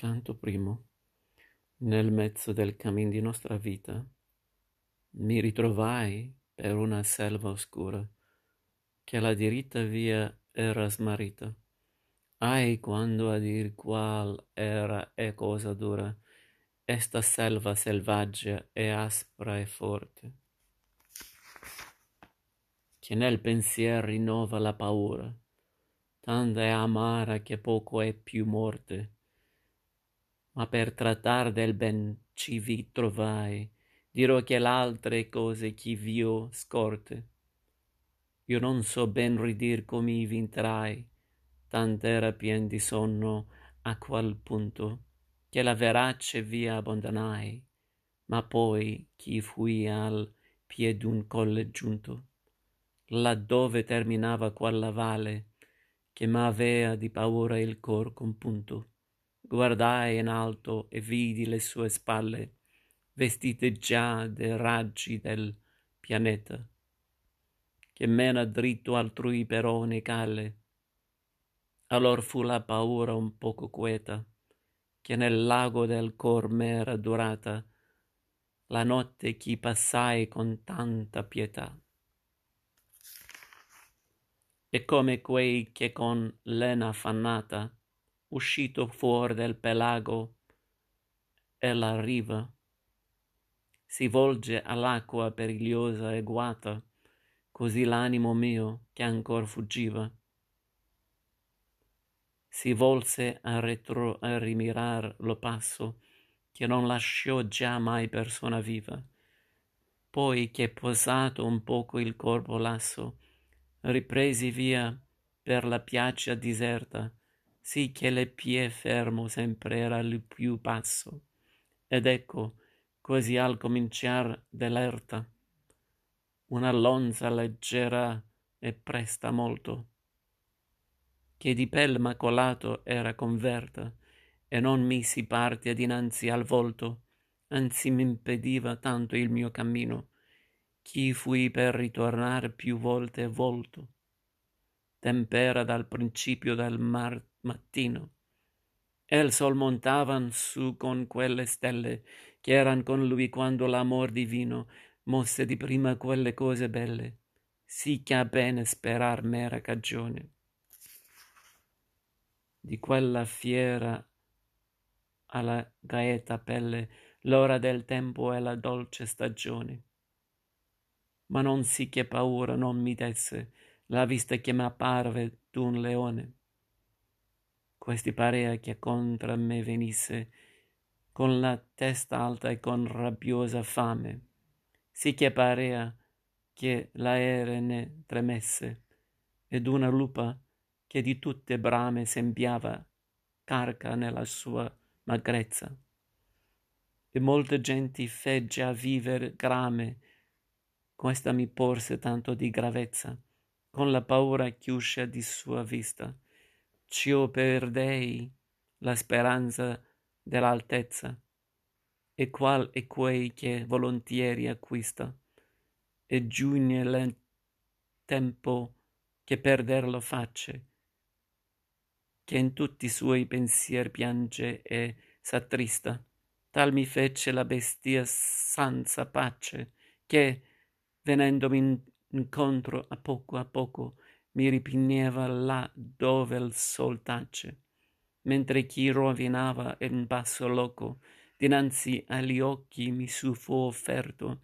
Canto primo. Nel mezzo del cammin di nostra vita mi ritrovai per una selva oscura che la diritta via era smarrita. Ai quando a dir qual era e cosa dura esta selva selvaggia e aspra e forte che nel pensier rinnova la paura tanta è amara che poco è più morte ma per trattar del ben ci vi trovai. Dirò che l'altre cose chi v'ho scorte. Io non so ben ridir come v'intrai. Tant'era pien di sonno a qual punto che la verace via abbandonai. Ma poi chi fui al pie d'un colle giunto laddove terminava quella valle che m'avea di paura il cor compunto guardai in alto e vidi le sue spalle vestite già de raggi del pianeta che mena dritto altrui perone calle. Allor fu la paura un poco queta che nel lago del cor m'era durata la notte chi passai con tanta pietà. E come quei che con lena affannata uscito fuor del pelago e la riva. Si volge all'acqua perigliosa e guata così l'animo mio che ancor fuggiva. Si volse a retro a rimirar lo passo che non lasciò già mai persona viva. Poi che posato un poco il corpo lasso ripresi via per la piaggia diserta sì che le pie fermo sempre era il più passo ed ecco così al cominciar dell'erta una lonza leggera e presta molto che di pel macolato era converta e non mi si partia dinanzi al volto anzi m'impediva tanto il mio cammino ch'i fui per ritornar più volte volto. Tempera dal principio del mar mattino. E il sol montavan su con quelle stelle che eran con lui quando l'amor divino mosse di prima quelle cose belle. Sì che a bene sperar m'era cagione. Di quella fiera alla gaeta pelle l'ora del tempo e la dolce stagione. Ma non sì che paura non mi desse la vista che m'apparve d'un leone questi parea che contra me venisse con la testa alta e con rabbiosa fame sì che parea che l'aere ne tremesse ed una lupa che di tutte brame sembiava carca nella sua magrezza. E molte genti fe già viver grame questa mi porse tanto di gravezza con la paura chiuscia di sua vista c'io perdei la speranza dell'altezza e qual è quei che volontieri acquista. E giugne l tempo che perder face che in tutti suoi pensier piange e s'attrista. Tal mi fece la bestia sanza pace che venendomi incontro a poco a poco mi ripigneva là dove il sol tace mentre chi rovinava in basso loco dinanzi agli occhi mi su fu offerto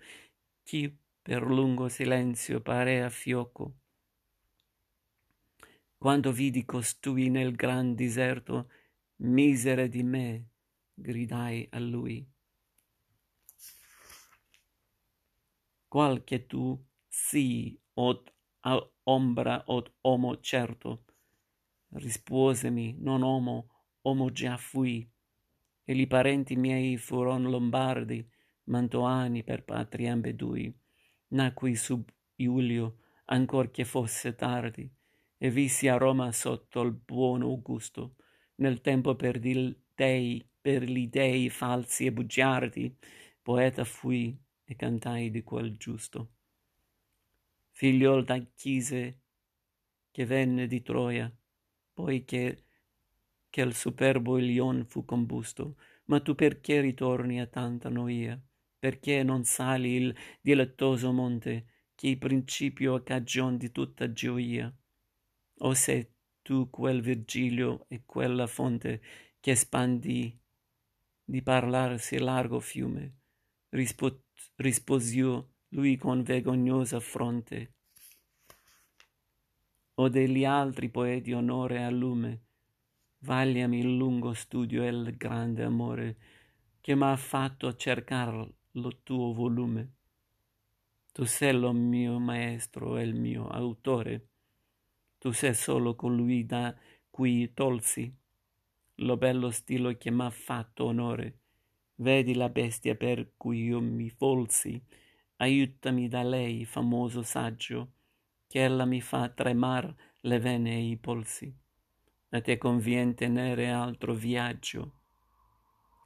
chi per lungo silenzio parea fioco. Quando vidi costui nel gran diserto misere di me gridai a lui. Qual che tu sii od ombra od omo certo. Rispuosemi non omo omo già fui. E li parenti miei furon lombardi mantoani per patria ambedui. Nacqui sub iulio ancor che fosse tardi e vissi a roma sotto il buon augusto. Nel tempo per dei per li dei falsi e bugiardi poeta fui e cantai di quel giusto figliol d'anchise che venne di troia poi che che superbo Ilion fu combusto, ma tu perché ritorni a tanta noia? Perché non sali il dilettoso monte, che è principio e cagion di tutta gioia? O sei tu quel Virgilio e quella fonte che spandi di parlar sì largo fiume? Rispo- risposio lui con vergognosa fronte. O degli altri poeti onore al lume, vagliami il lungo studio e il grande amore che m'ha fatto cercar lo tuo volume. Tu sei lo mio maestro e il mio autore, tu sei solo colui da cui tolsi lo bello stilo che m'ha fatto onore. Vedi la bestia per cui io mi folsi, aiutami da lei, famoso saggio, che ella mi fa tremar le vene e i polsi. A te convien tenere altro viaggio.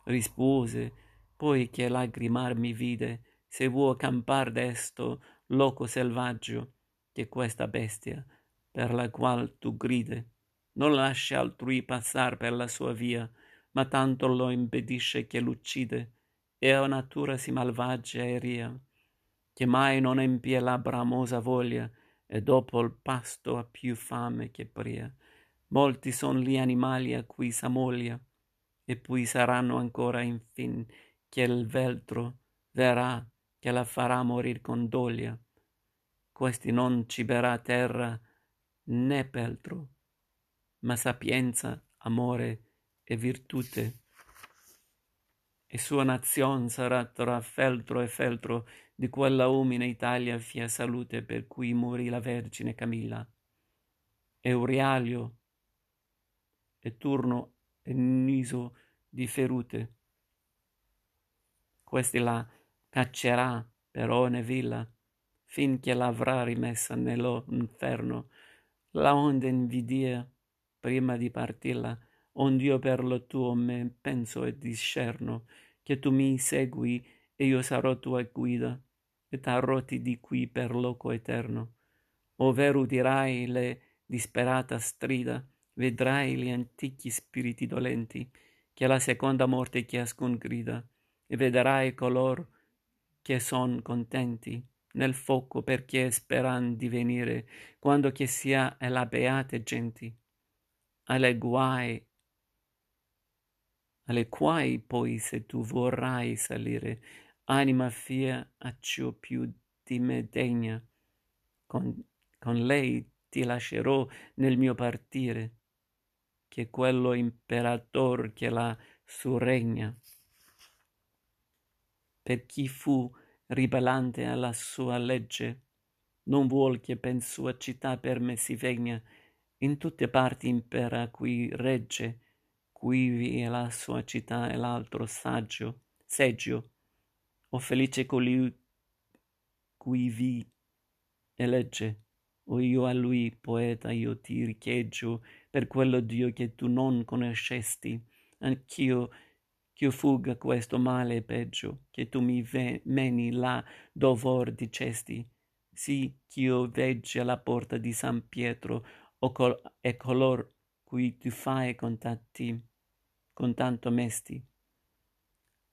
Rispose, poi che lagrimar mi vide, se vuoi campar desto loco selvaggio, che questa bestia, per la qual tu gride, non lascia altrui passar per la sua via, ma tanto lo impedisce che l'uccide, e a natura si malvagia e ria, che mai non empie la bramosa voglia, e dopo il pasto ha più fame che pria. Molti son gli animali a cui s'ammoglia e poi saranno ancora infin che il veltro verrà che la farà morir con doglia. Questi non ciberà terra né peltro ma sapienza amore e virtute. E sua nazion sarà tra feltro e feltro di quella umile Italia fia salute per cui morì la Vergine Camilla. Eurialio e turno e niso di ferute. Questi la caccerà per ogni villa, finché l'avrà rimessa nello inferno, la onde invidia prima di partirla, ond'io per lo tuo me penso e discerno, che tu mi segui e io sarò tua guida, e t'arroti di qui per loco eterno. Ovvero udirai le disperata strida, vedrai gli antichi spiriti dolenti, che alla seconda morte chiascun grida, e vedrai color che son contenti nel foco perché speran di venire, quando che sia la beate genti. Alle guai, alle quai poi se tu vorrai salire, anima fia a ciò più di me degna, con, con lei ti lascerò nel mio partire, che quello imperator che la surregna. Per chi fu ribellante alla sua legge, non vuol che pen sua città per me si vegna, in tutte parti impera qui regge, quivi è la sua città e l'altro saggio, seggio, o felice colui cui vi elegge, o io a lui, poeta, io ti richeggio, per quello Dio che tu non conoscesti, anch'io ch'io fugga questo male peggio, che tu mi ve- meni là dov'or dicesti, sì ch'io veggia la porta di San Pietro o col- e color cui tu fai contatti, con tanto mesti.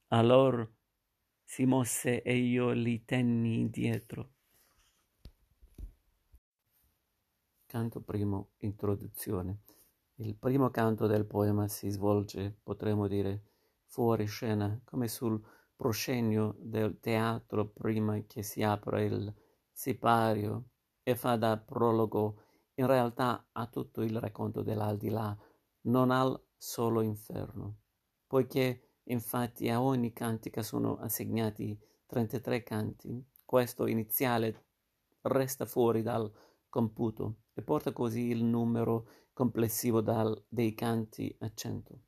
Allor si mosse e io li tenni indietro. Canto primo, introduzione. Il primo canto del poema si svolge, potremmo dire, fuori scena, come sul proscenio del teatro prima che si apra il sipario e fa da prologo in realtà a tutto il racconto dell'aldilà, non al solo inferno, poiché infatti a ogni cantica sono assegnati 33 canti, questo iniziale resta fuori dal computo e porta così il numero complessivo dal, dei canti a cento,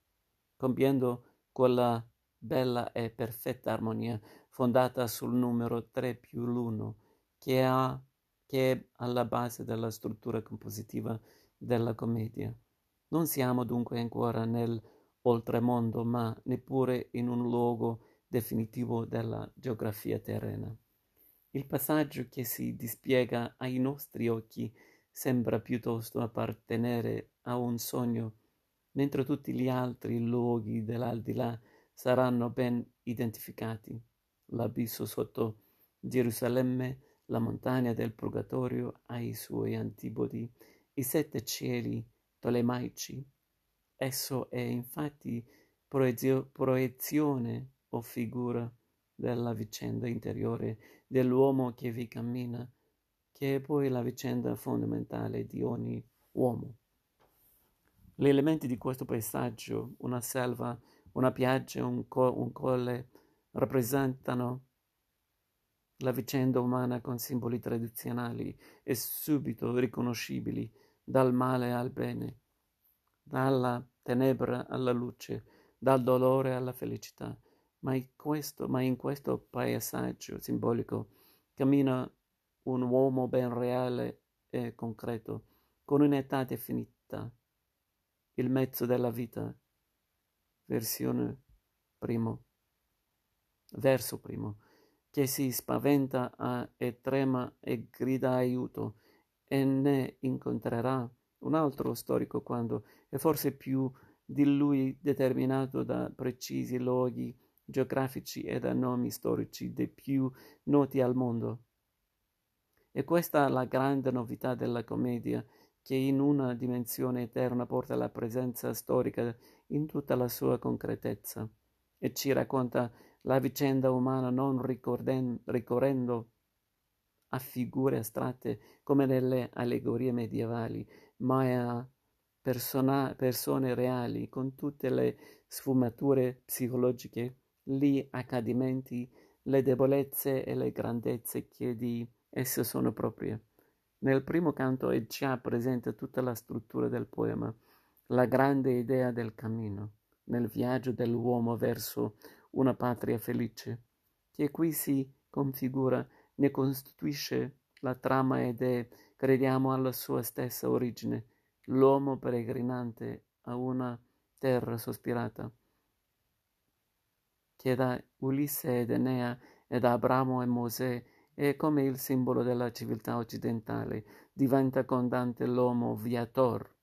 compiendo quella bella e perfetta armonia fondata sul numero 3 più l'1 che, ha, che è alla base della struttura compositiva della commedia. Non siamo dunque ancora nel oltremondo, ma neppure in un luogo definitivo della geografia terrena. Il passaggio che si dispiega ai nostri occhi sembra piuttosto appartenere a un sogno mentre tutti gli altri luoghi dell'aldilà saranno ben identificati. L'abisso sotto Gerusalemme, la montagna del Purgatorio ai suoi antipodi, i sette cieli tolemaici. Esso è infatti proiezione o figura della vicenda interiore dell'uomo che vi cammina, che è poi la vicenda fondamentale di ogni uomo. Gli elementi di questo paesaggio, una selva, una piaggia, un, co- un colle, rappresentano la vicenda umana con simboli tradizionali e subito riconoscibili dal male al bene, dalla tenebra alla luce, dal dolore alla felicità. Ma in questo, ma in questo paesaggio simbolico cammina un uomo ben reale e concreto, con un'età definita, il mezzo della vita, versione primo, verso primo, che si spaventa a, e trema e grida aiuto, e ne incontrerà un altro storico quando, e forse più di lui determinato da precisi luoghi geografici e da nomi storici dei più noti al mondo. E questa è la grande novità della commedia, che in una dimensione eterna porta la presenza storica in tutta la sua concretezza e ci racconta la vicenda umana non ricorrendo a figure astratte come nelle allegorie medievali, ma a persona, persone reali con tutte le sfumature psicologiche, gli accadimenti, le debolezze e le grandezze che di esse sono proprie. Nel primo canto è già presente tutta la struttura del poema, la grande idea del cammino, nel viaggio dell'uomo verso una patria felice, che qui si configura, ne costituisce la trama ed è, crediamo, alla sua stessa origine, l'uomo peregrinante a una terra sospirata, che da Ulisse ed Enea ed Abramo e Mosè è come il simbolo della civiltà occidentale, diventa con Dante l'uomo viator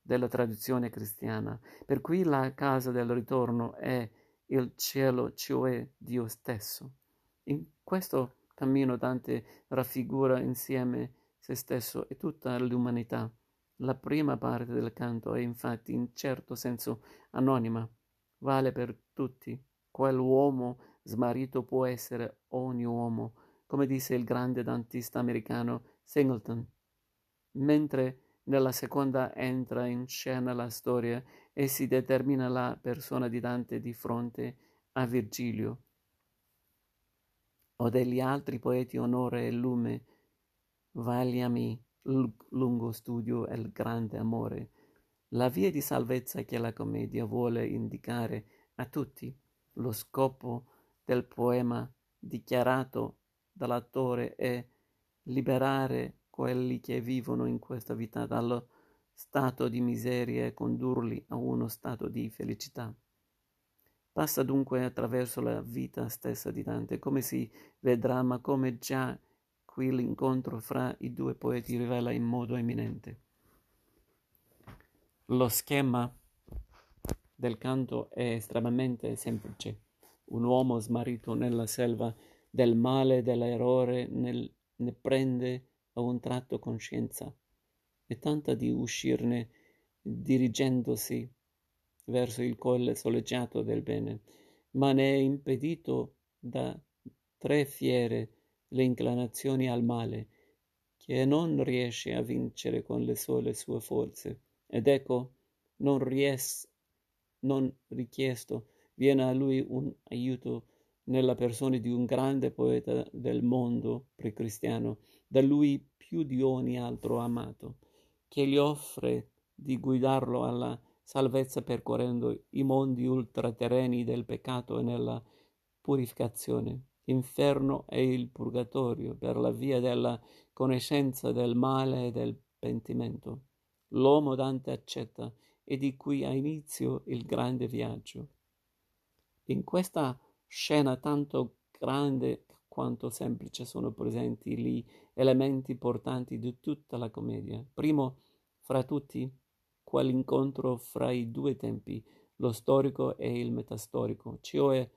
della tradizione cristiana, per cui la casa del ritorno è il cielo, cioè Dio stesso. In questo cammino Dante raffigura insieme se stesso e tutta l'umanità. La prima parte del canto è infatti in certo senso anonima, vale per tutti. Quell'uomo smarrito può essere ogni uomo, come disse il grande dantista americano Singleton. Mentre nella seconda entra in scena la storia e si determina la persona di Dante di fronte a Virgilio o degli altri poeti onore e lume, vagliami il lungo studio e il grande amore, la via di salvezza che la commedia vuole indicare a tutti, lo scopo del poema dichiarato dall'attore è liberare quelli che vivono in questa vita dallo stato di miseria e condurli a uno stato di felicità. Passa dunque attraverso la vita stessa di Dante, come si vedrà, ma come già qui l'incontro fra i due poeti rivela in modo eminente. Lo schema del canto è estremamente semplice. Un uomo smarrito nella selva del male dell'errore ne prende a un tratto coscienza e tenta di uscirne dirigendosi verso il colle soleggiato del bene, ma ne è impedito da tre fiere le inclinazioni al male, che non riesce a vincere con le sole sue forze. Ed ecco, non, ries- non richiesto, viene a lui un aiuto nella persona di un grande poeta del mondo precristiano, da lui più di ogni altro amato, che gli offre di guidarlo alla salvezza percorrendo i mondi ultraterreni del peccato e nella purificazione, l'inferno e il purgatorio, per la via della conoscenza del male e del pentimento. L'uomo Dante accetta e di qui ha inizio il grande viaggio. In questa scena tanto grande quanto semplice sono presenti gli elementi portanti di tutta la commedia. Primo fra tutti, quell'incontro fra i due tempi, lo storico e il metastorico, cioè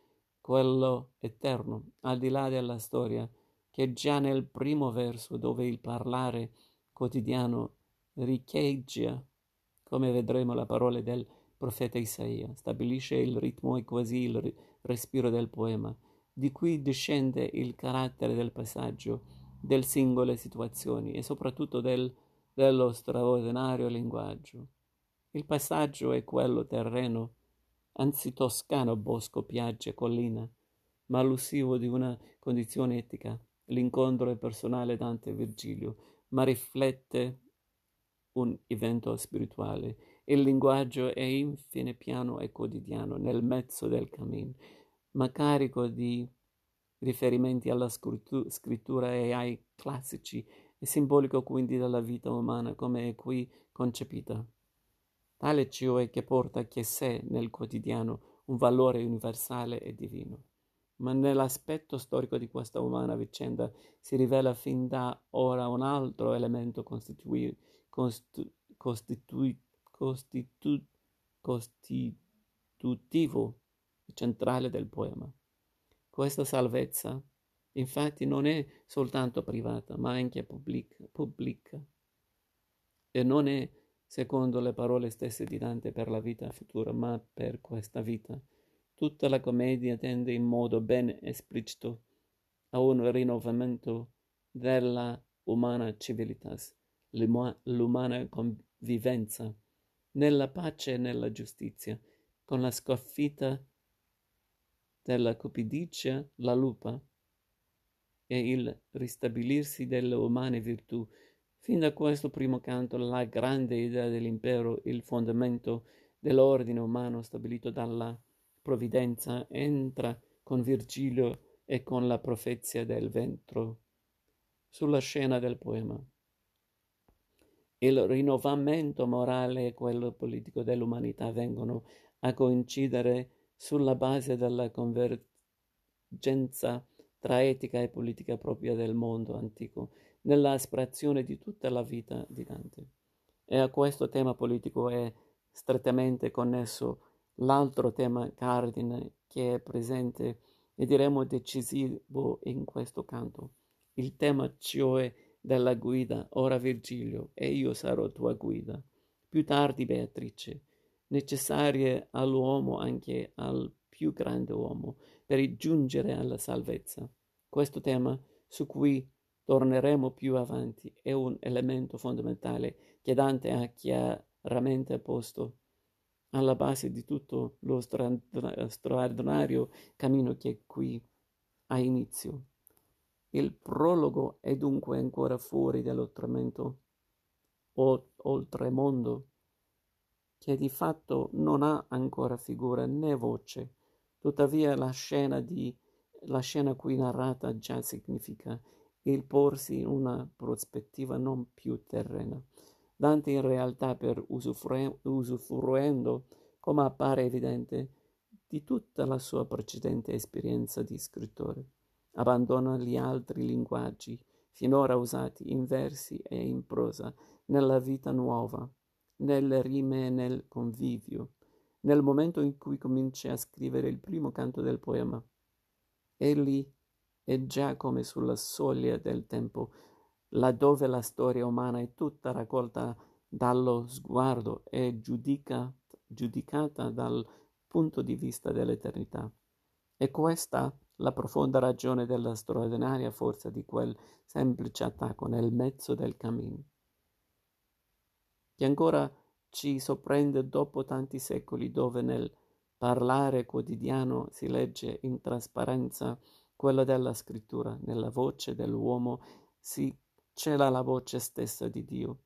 quello eterno, al di là della storia, che già nel primo verso, dove il parlare quotidiano riecheggia, come vedremo la parola del profeta Isaia, stabilisce il ritmo e quasi il respiro del poema, di cui discende il carattere del passaggio, delle singole situazioni e soprattutto del, dello straordinario linguaggio. Il passaggio è quello terreno, anzi toscano, bosco, piaggia, collina, ma allusivo di una condizione etica. L'incontro è personale Dante Virgilio, ma riflette un evento spirituale. Il linguaggio è infine piano e quotidiano, nel mezzo del cammino, ma carico di riferimenti alla scrittura e ai classici, e simbolico quindi della vita umana come è qui concepita. Tale cioè che porta che sé nel quotidiano un valore universale e divino. Ma nell'aspetto storico di questa umana vicenda si rivela fin da ora un altro elemento costitui, costu, costitui, costitu, costitutivo centrale del poema. Questa salvezza, infatti, non è soltanto privata, ma anche pubblica, pubblica. E non è secondo le parole stesse di Dante per la vita futura, ma per questa vita. Tutta la commedia tende in modo ben esplicito a un rinnovamento della umana civilitas, l'umana convivenza, nella pace e nella giustizia, con la sconfitta della cupidicia la lupa e il ristabilirsi delle umane virtù. Fin da questo primo canto la grande idea dell'impero, il fondamento dell'ordine umano stabilito dalla provvidenza, entra con Virgilio e con la profezia del ventro sulla scena del poema. Il rinnovamento morale e quello politico dell'umanità vengono a coincidere sulla base della convergenza tra etica e politica propria del mondo antico, nella aspirazione di tutta la vita di Dante. E a questo tema politico è strettamente connesso l'altro tema cardine che è presente e diremo decisivo in questo canto, il tema cioè della guida, ora Virgilio, e io sarò tua guida. Più tardi Beatrice, necessarie all'uomo anche al più grande uomo per giungere alla salvezza. Questo tema, su cui torneremo più avanti, è un elemento fondamentale che Dante ha chiaramente posto alla base di tutto lo straordinario cammino che qui ha inizio. Il prologo è dunque ancora fuori dall'oltremondo, oltremondo, che di fatto non ha ancora figura né voce. Tuttavia la scena, di, la scena qui narrata già significa il porsi in una prospettiva non più terrena. Dante in realtà per usufrue, usufruendo, come appare evidente, di tutta la sua precedente esperienza di scrittore, abbandona gli altri linguaggi finora usati in versi e in prosa nella vita nuova nelle rime e nel convivio, nel momento in cui comincia a scrivere il primo canto del poema. Egli è già come sulla soglia del tempo, laddove la storia umana è tutta raccolta dallo sguardo e giudica, giudicata dal punto di vista dell'eternità. E questa la profonda ragione della straordinaria forza di quel semplice attacco nel mezzo del cammino che ancora ci sorprende dopo tanti secoli dove nel parlare quotidiano si legge in trasparenza quello della scrittura, nella voce dell'uomo si cela la voce stessa di Dio.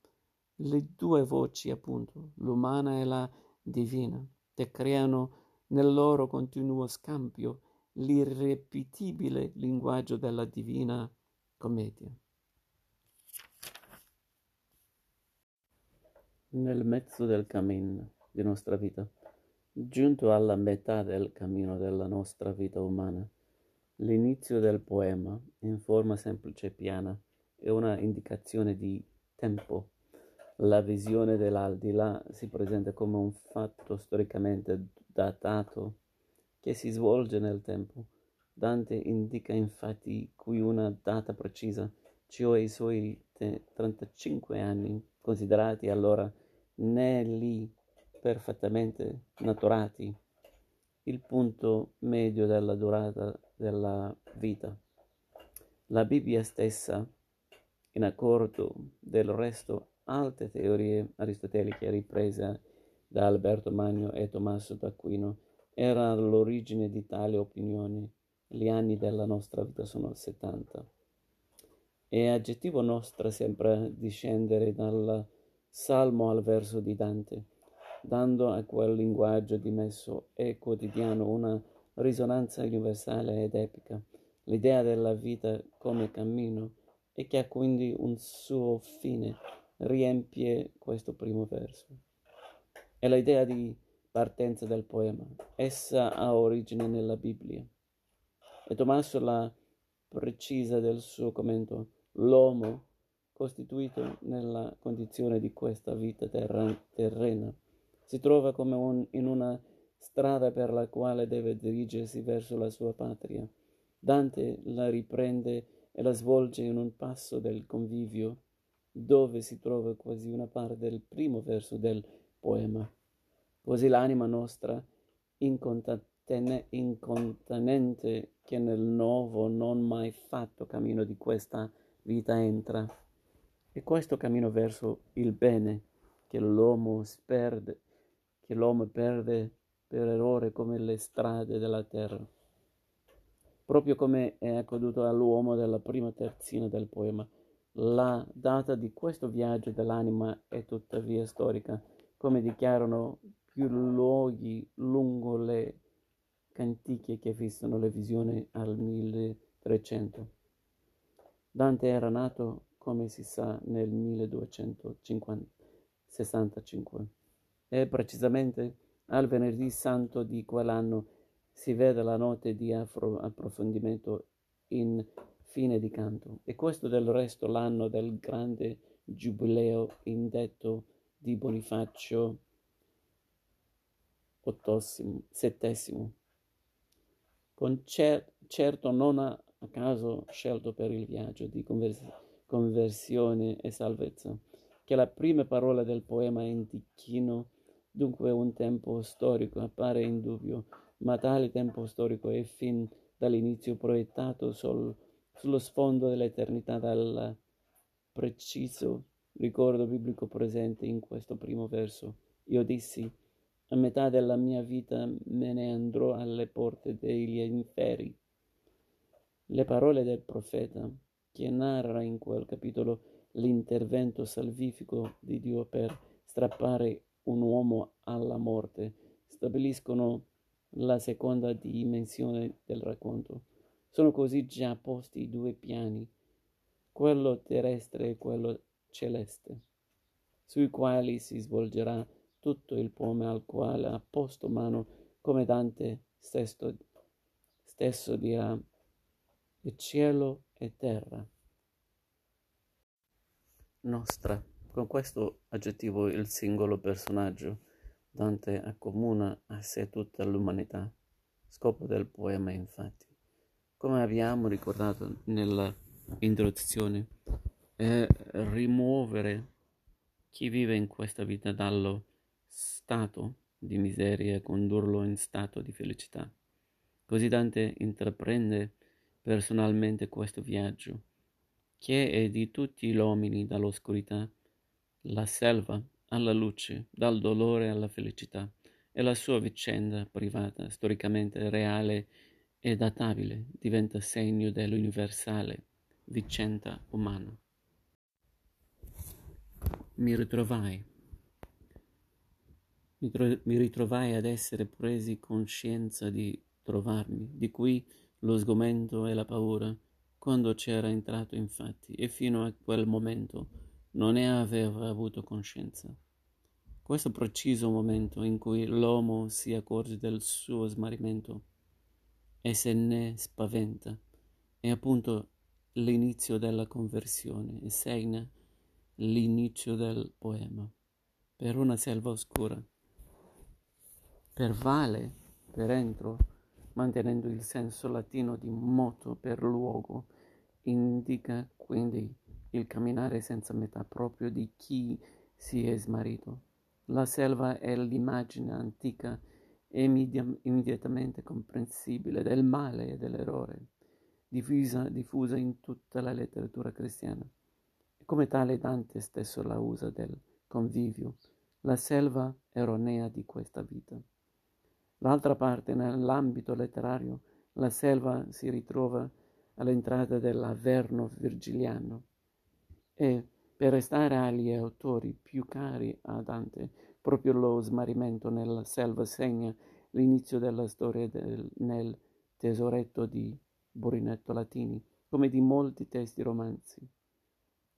Le due voci, appunto, l'umana e la divina, che creano nel loro continuo scambio l'irrepetibile linguaggio della divina commedia. nel mezzo del cammino di nostra vita, giunto alla metà del cammino della nostra vita umana. L'inizio del poema, in forma semplice e piana, è una indicazione di tempo. La visione dell'aldilà si presenta come un fatto storicamente datato che si svolge nel tempo. Dante indica infatti qui una data precisa, cioè i suoi 35 anni, considerati allora né lì perfettamente naturati, il punto medio della durata della vita. La Bibbia stessa, in accordo del resto alte teorie aristoteliche riprese da Alberto Magno e Tommaso d'Aquino, era l'origine di tali opinioni. Gli anni della nostra vita sono 70. È aggettivo nostro sempre discendere dal salmo al verso di Dante, dando a quel linguaggio dimesso e quotidiano una risonanza universale ed epica, l'idea della vita come cammino e che ha quindi un suo fine riempie questo primo verso. È l'idea di partenza del poema. Essa ha origine nella Bibbia. E Tommaso la precisa del suo commento. L'uomo, costituito nella condizione di questa vita terra- terrena, si trova come un, in una strada per la quale deve dirigersi verso la sua patria. Dante la riprende e la svolge in un passo del convivio dove si trova quasi una parte del primo verso del poema. Così l'anima nostra, incontanente che nel nuovo non mai fatto cammino di questa vita entra, e questo cammino verso il bene che l'uomo perde, che l'uomo perde per errore come le strade della terra. Proprio come è accaduto all'uomo della prima terzina del poema, la data di questo viaggio dell'anima è tuttavia storica, come dichiarano più luoghi lungo le cantiche che fissano le visioni al 1300. Dante era nato, come si sa, nel 1265 e precisamente al venerdì santo di quell'anno si vede la notte di approfondimento in fine di canto. E questo del resto l'anno del grande giubileo indetto di Bonifacio VII, con cer- certo non a, caso scelto per il viaggio di convers- conversione e salvezza, che la prima parola del poema indichino dunque un tempo storico appare in dubbio, ma tale tempo storico è fin dall'inizio proiettato sul sullo sfondo dell'eternità dal preciso ricordo biblico presente in questo primo verso. Io dissi, a metà della mia vita me ne andrò alle porte degli inferi. Le parole del profeta, che narra in quel capitolo l'intervento salvifico di Dio per strappare un uomo alla morte, stabiliscono la seconda dimensione del racconto. Sono così già posti due piani, quello terrestre e quello celeste, sui quali si svolgerà tutto il poema al quale ha posto mano come Dante stesso, stesso dirà, e cielo e terra. Nostra. Con questo aggettivo il singolo personaggio Dante accomuna a sé tutta l'umanità. Scopo del poema, infatti, come abbiamo ricordato nella introduzione, è rimuovere chi vive in questa vita dallo stato di miseria e condurlo in stato di felicità. Così Dante intraprende personalmente questo viaggio, che è di tutti gli uomini dall'oscurità, la selva alla luce, dal dolore alla felicità, e la sua vicenda privata, storicamente reale e databile diventa segno dell'universale vicenda umana. Mi ritrovai. Mi, tro- mi ritrovai ad essere presi coscienza di trovarmi, di cui lo sgomento e la paura, quando c'era entrato infatti, e fino a quel momento non ne aveva avuto coscienza. Questo preciso momento in cui l'uomo si accorge del suo smarrimento e se ne spaventa. È appunto l'inizio della conversione e segna l'inizio del poema. Per una selva oscura. Per vale, per entro, mantenendo il senso latino di moto per luogo, indica quindi il camminare senza metà proprio di chi si è smarrito. La selva è l'immagine antica e immediatamente comprensibile del male e dell'errore, diffusa, diffusa in tutta la letteratura cristiana. Come tale Dante stesso la usa del convivio, la selva erronea di questa vita. L'altra parte, nell'ambito letterario, la selva si ritrova all'entrata dell'Averno virgiliano e, per restare agli autori più cari a Dante, proprio lo smarrimento nella selva segna l'inizio della storia del, nel tesoretto di Borinetto Latini, come di molti testi romanzi.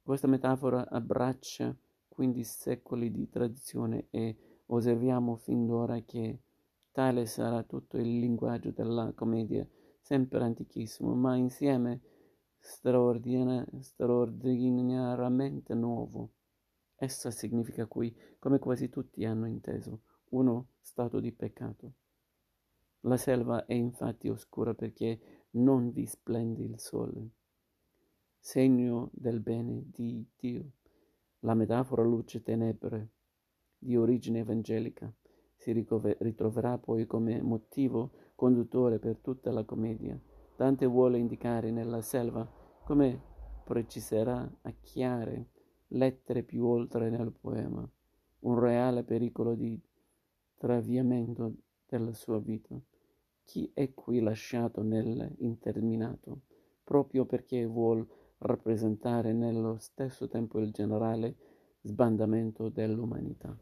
Questa metafora abbraccia quindi secoli di tradizione e osserviamo fin d'ora che tale sarà tutto il linguaggio della commedia, sempre antichissimo, ma insieme straordina- straordinariamente nuovo. Essa significa qui, come quasi tutti hanno inteso, uno stato di peccato. La selva è infatti oscura perché non vi splende il sole, segno del bene di Dio. La metafora luce tenebre, di origine evangelica, si ritroverà poi come motivo conduttore per tutta la commedia. Dante vuole indicare nella selva, come preciserà a chiare lettere più oltre nel poema, un reale pericolo di traviamento della sua vita. Chi è qui lasciato nell'interminato, proprio perché vuol rappresentare nello stesso tempo il generale sbandamento dell'umanità.